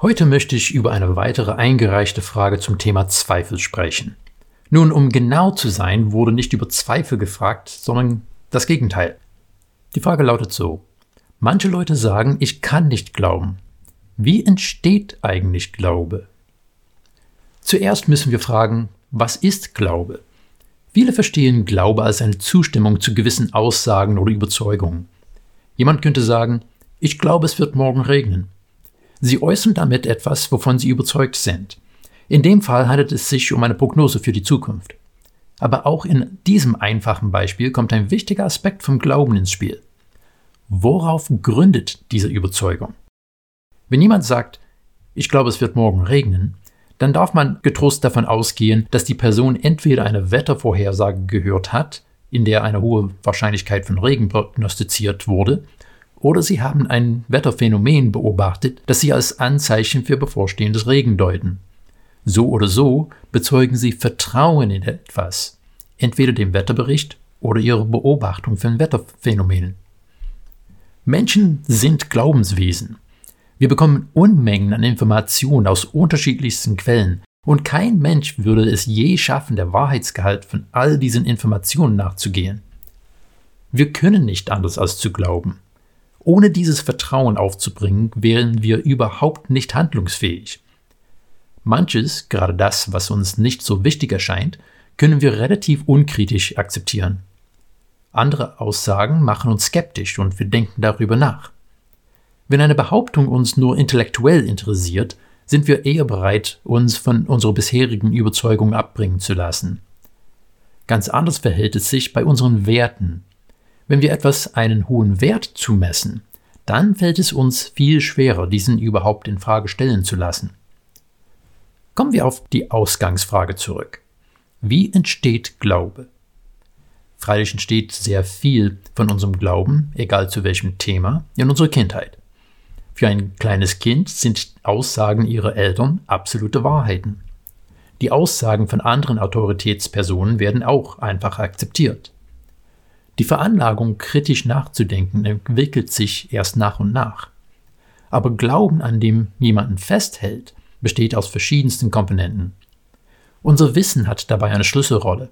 Heute möchte ich über eine weitere eingereichte Frage zum Thema Zweifel sprechen. Nun, um genau zu sein, wurde nicht über Zweifel gefragt, sondern das Gegenteil. Die Frage lautet so. Manche Leute sagen, ich kann nicht glauben. Wie entsteht eigentlich Glaube? Zuerst müssen wir fragen, was ist Glaube? Viele verstehen Glaube als eine Zustimmung zu gewissen Aussagen oder Überzeugungen. Jemand könnte sagen, ich glaube, es wird morgen regnen. Sie äußern damit etwas, wovon sie überzeugt sind. In dem Fall handelt es sich um eine Prognose für die Zukunft. Aber auch in diesem einfachen Beispiel kommt ein wichtiger Aspekt vom Glauben ins Spiel. Worauf gründet diese Überzeugung? Wenn jemand sagt, ich glaube, es wird morgen regnen, dann darf man getrost davon ausgehen, dass die Person entweder eine Wettervorhersage gehört hat, in der eine hohe Wahrscheinlichkeit von Regen prognostiziert wurde, oder sie haben ein Wetterphänomen beobachtet, das sie als Anzeichen für bevorstehendes Regen deuten. So oder so bezeugen sie Vertrauen in etwas, entweder dem Wetterbericht oder ihrer Beobachtung von Wetterphänomenen. Menschen sind Glaubenswesen. Wir bekommen Unmengen an Informationen aus unterschiedlichsten Quellen, und kein Mensch würde es je schaffen, der Wahrheitsgehalt von all diesen Informationen nachzugehen. Wir können nicht anders als zu glauben. Ohne dieses Vertrauen aufzubringen, wären wir überhaupt nicht handlungsfähig. Manches, gerade das, was uns nicht so wichtig erscheint, können wir relativ unkritisch akzeptieren. Andere Aussagen machen uns skeptisch und wir denken darüber nach. Wenn eine Behauptung uns nur intellektuell interessiert, sind wir eher bereit, uns von unserer bisherigen Überzeugung abbringen zu lassen. Ganz anders verhält es sich bei unseren Werten, wenn wir etwas einen hohen Wert zumessen, dann fällt es uns viel schwerer, diesen überhaupt in Frage stellen zu lassen. Kommen wir auf die Ausgangsfrage zurück. Wie entsteht Glaube? Freilich entsteht sehr viel von unserem Glauben, egal zu welchem Thema, in unserer Kindheit. Für ein kleines Kind sind Aussagen ihrer Eltern absolute Wahrheiten. Die Aussagen von anderen Autoritätspersonen werden auch einfach akzeptiert. Die Veranlagung, kritisch nachzudenken, entwickelt sich erst nach und nach. Aber Glauben, an dem jemanden festhält, besteht aus verschiedensten Komponenten. Unser Wissen hat dabei eine Schlüsselrolle.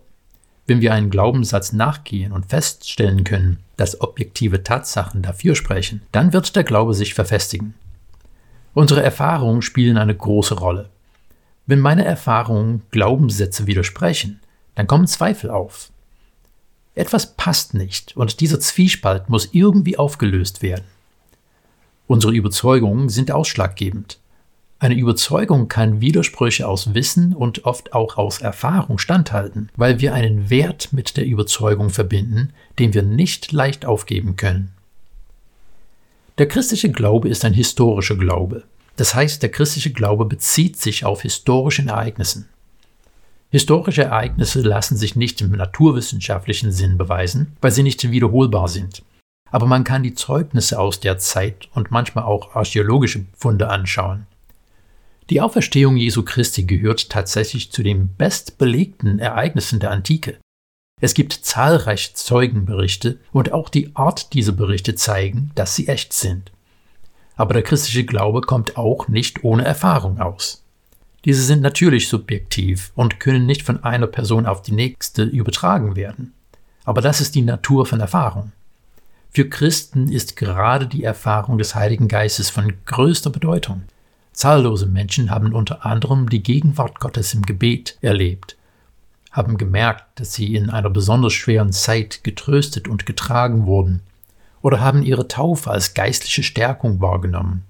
Wenn wir einen Glaubenssatz nachgehen und feststellen können, dass objektive Tatsachen dafür sprechen, dann wird der Glaube sich verfestigen. Unsere Erfahrungen spielen eine große Rolle. Wenn meine Erfahrungen Glaubenssätze widersprechen, dann kommen Zweifel auf. Etwas passt nicht und dieser Zwiespalt muss irgendwie aufgelöst werden. Unsere Überzeugungen sind ausschlaggebend. Eine Überzeugung kann Widersprüche aus Wissen und oft auch aus Erfahrung standhalten, weil wir einen Wert mit der Überzeugung verbinden, den wir nicht leicht aufgeben können. Der christliche Glaube ist ein historischer Glaube. Das heißt, der christliche Glaube bezieht sich auf historischen Ereignissen. Historische Ereignisse lassen sich nicht im naturwissenschaftlichen Sinn beweisen, weil sie nicht wiederholbar sind. Aber man kann die Zeugnisse aus der Zeit und manchmal auch archäologische Funde anschauen. Die Auferstehung Jesu Christi gehört tatsächlich zu den bestbelegten Ereignissen der Antike. Es gibt zahlreiche Zeugenberichte und auch die Art dieser Berichte zeigen, dass sie echt sind. Aber der christliche Glaube kommt auch nicht ohne Erfahrung aus. Diese sind natürlich subjektiv und können nicht von einer Person auf die nächste übertragen werden. Aber das ist die Natur von Erfahrung. Für Christen ist gerade die Erfahrung des Heiligen Geistes von größter Bedeutung. Zahllose Menschen haben unter anderem die Gegenwart Gottes im Gebet erlebt, haben gemerkt, dass sie in einer besonders schweren Zeit getröstet und getragen wurden, oder haben ihre Taufe als geistliche Stärkung wahrgenommen.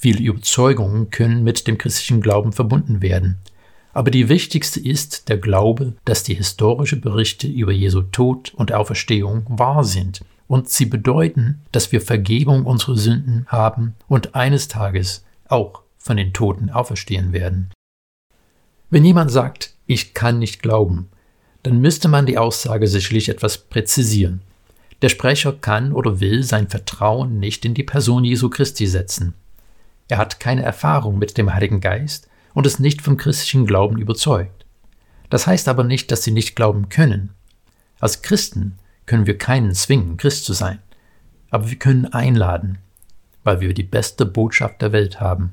Viele Überzeugungen können mit dem christlichen Glauben verbunden werden. Aber die wichtigste ist der Glaube, dass die historischen Berichte über Jesu Tod und Auferstehung wahr sind und sie bedeuten, dass wir Vergebung unserer Sünden haben und eines Tages auch von den Toten auferstehen werden. Wenn jemand sagt, ich kann nicht glauben, dann müsste man die Aussage sicherlich etwas präzisieren. Der Sprecher kann oder will sein Vertrauen nicht in die Person Jesu Christi setzen. Er hat keine Erfahrung mit dem Heiligen Geist und ist nicht vom christlichen Glauben überzeugt. Das heißt aber nicht, dass sie nicht glauben können. Als Christen können wir keinen zwingen, Christ zu sein, aber wir können einladen, weil wir die beste Botschaft der Welt haben.